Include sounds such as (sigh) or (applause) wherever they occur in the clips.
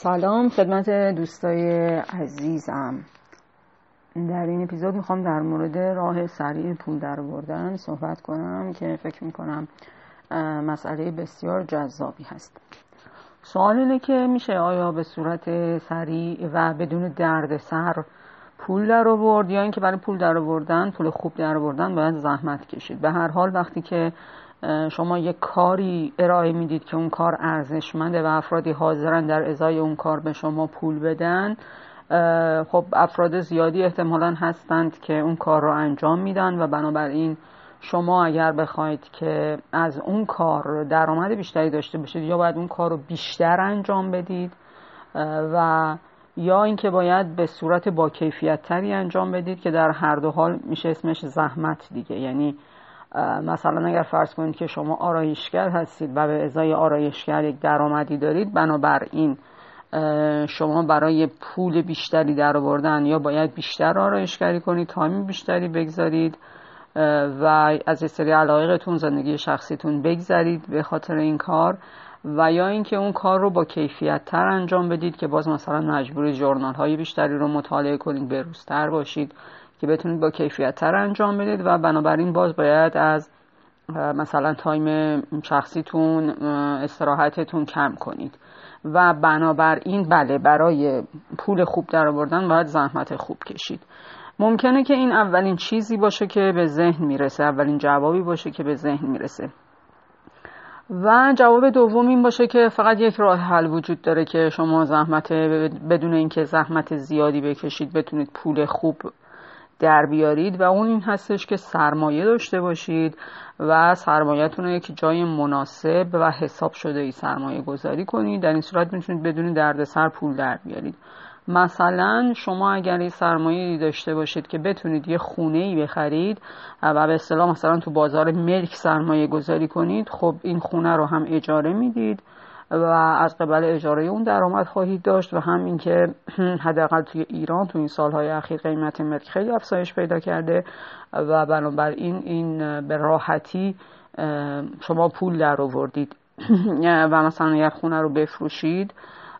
سلام خدمت دوستای عزیزم. در این اپیزود می‌خوام در مورد راه سریع پول در بردن صحبت کنم که فکر می‌کنم مسئله بسیار جذابی هست. سوال اینه که میشه آیا به صورت سریع و بدون درد سر پول در آورد یا اینکه برای پول در آوردن پول خوب در آوردن باید زحمت کشید. به هر حال وقتی که شما یک کاری ارائه می‌دید که اون کار ارزشمنده و افرادی حاضرن در ازای اون کار به شما پول بدن خب افراد زیادی احتمالا هستند که اون کار رو انجام میدن و بنابراین شما اگر بخواید که از اون کار درآمد بیشتری داشته باشید یا باید اون کار رو بیشتر انجام بدید و یا اینکه باید به صورت با کیفیت تری انجام بدید که در هر دو حال میشه اسمش زحمت دیگه. یعنی مثلا اگر فرض کنید که شما آرایشگر هستید و به ازای آرایشگر یک درآمدی دارید بنابراین شما برای پول بیشتری در آوردن یا باید بیشتر آرایشگری کنید time بیشتری بگذارید و از سری علایقتون زندگی شخصیتون بگذارید به خاطر این کار و یا اینکه اون کار رو با کیفیت تر انجام بدید که باز مثلا مجبور journal های بیشتری رو مطالعه کنید بروزتر باشید. که بتونید با کیفیت تر انجام بدید و بنابراین باز باید از مثلا time شخصیتون استراحتتون کم کنید. و بنابراین بله برای پول خوب در آوردن باید زحمت خوب کشید. ممکنه که این اولین چیزی باشه که به ذهن می‌رسه اولین جوابی باشه که به ذهن می‌رسه. و جواب دوم این باشه که فقط یک راه حل وجود داره که شما زحمت بدون اینکه زحمت زیادی بکشید بتونید پول خوب در بیارید و اون این هستش که سرمایه داشته باشید و سرمایهتون رو یک جای مناسب و حساب شده ای سرمایه گذاری کنید. در این صورت می‌تونید بدون دردسر پول در بیارید. مثلا شما اگر این سرمایه داشته باشید که بتونید یه خونه ای بخرید و به اصطلاح مثلا تو بازار ملک سرمایه گذاری کنید خب این خونه رو هم اجاره می‌دید. و از قبل اجاره اون درآمد خواهید داشت و هم اینکه (clears throat) حداقل توی ایران تو این سالهای اخیر قیمت ملک خیلی افزایش پیدا کرده و بنابراین این به راحتی شما پول در آوردید. (clears throat) و مثلا اگر خونه رو بفروشید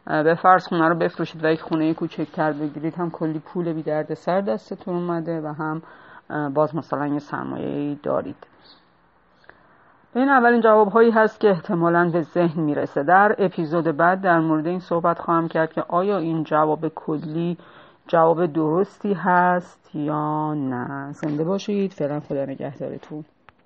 به فرض خونه رو بفروشید و یک خونه کوچکتر بگیرید هم کلی پول بی درد سر دستتون اومده و هم باز مثلا یه سرمایه دارید. این اولین جواب هایی هست که احتمالا به ذهن می‌رسه. در اپیزود بعد در مورد این صحبت خواهم کرد که آیا این جواب کلی جواب درستی هست یا نه. زنده باشید. فعلا خدا نگهدارتون.